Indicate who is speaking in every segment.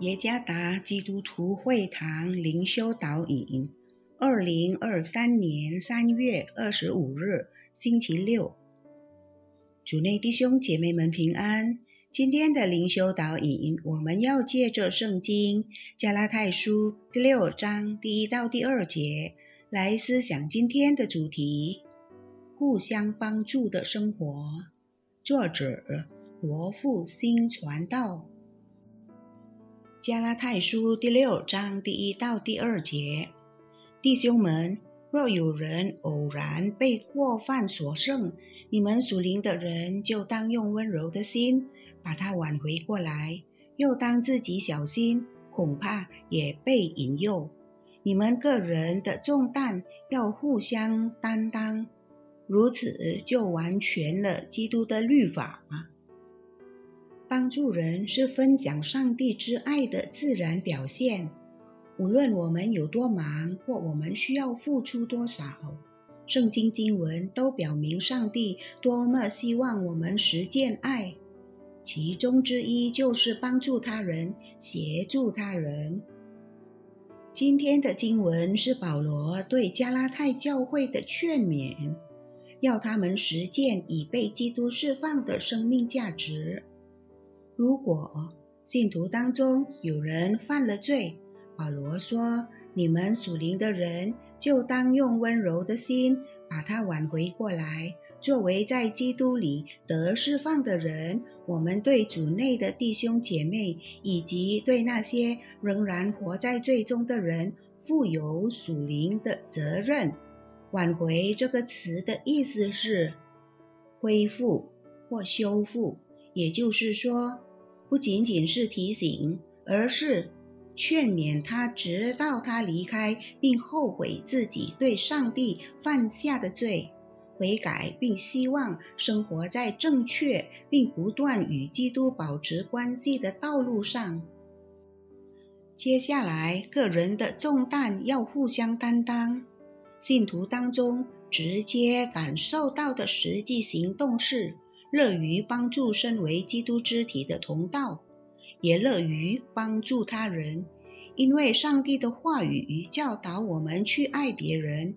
Speaker 1: 耶加达基督徒会堂灵修导引，二零二三年三月二十五日，星期六。主内弟兄姐妹们平安。今天的灵修导引，我们要借着圣经加拉太书第六章第一到第二节来思想今天的主题：互相帮助的生活。作者罗富新传道。加拉太书第六章第一到第二节，弟兄们，若有人偶然被过犯所胜，你们属灵的人就当用温柔的心把他挽回过来，又当自己小心，恐怕也被引诱。你们个人的重担要互相担当，如此就完全了基督的律法。帮助人是分享上帝之爱的自然表现。无论我们有多忙，或我们需要付出多少，圣经经文都表明上帝多么希望我们实践爱。其中之一就是帮助他人、协助他人。今天的经文是保罗对加拉太教会的劝勉，要他们实践已被基督释放的生命价值。如果信徒当中有人犯了罪，保罗说：“你们属灵的人就当用温柔的心把他挽回过来。作为在基督里得释放的人，我们对主内的弟兄姐妹以及对那些仍然活在罪中的人，负有属灵的责任。挽回这个词的意思是恢复或修复，也就是说。”不仅仅是提醒，而是劝勉他，直到他离开并后悔自己对上帝犯下的罪，悔改并希望生活在正确并不断与基督保持关系的道路上。接下来，个人的重担要互相担当。信徒当中直接感受到的实际行动是。乐于帮助身为基督肢体的同道，也乐于帮助他人，因为上帝的话语教导我们去爱别人，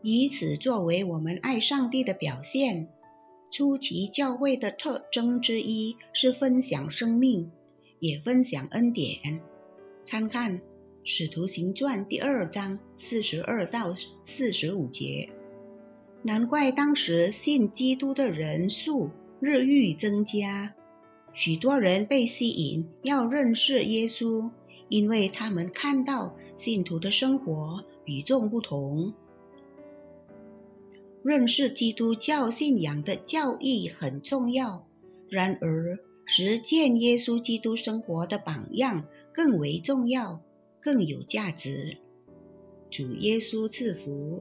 Speaker 1: 以此作为我们爱上帝的表现。初期教会的特征之一是分享生命，也分享恩典。参看《使徒行传》第二章四十二到四十五节。难怪当时信基督的人数日益增加，许多人被吸引要认识耶稣，因为他们看到信徒的生活与众不同。认识基督教信仰的教义很重要，然而实践耶稣基督生活的榜样更为重要，更有价值。主耶稣赐福。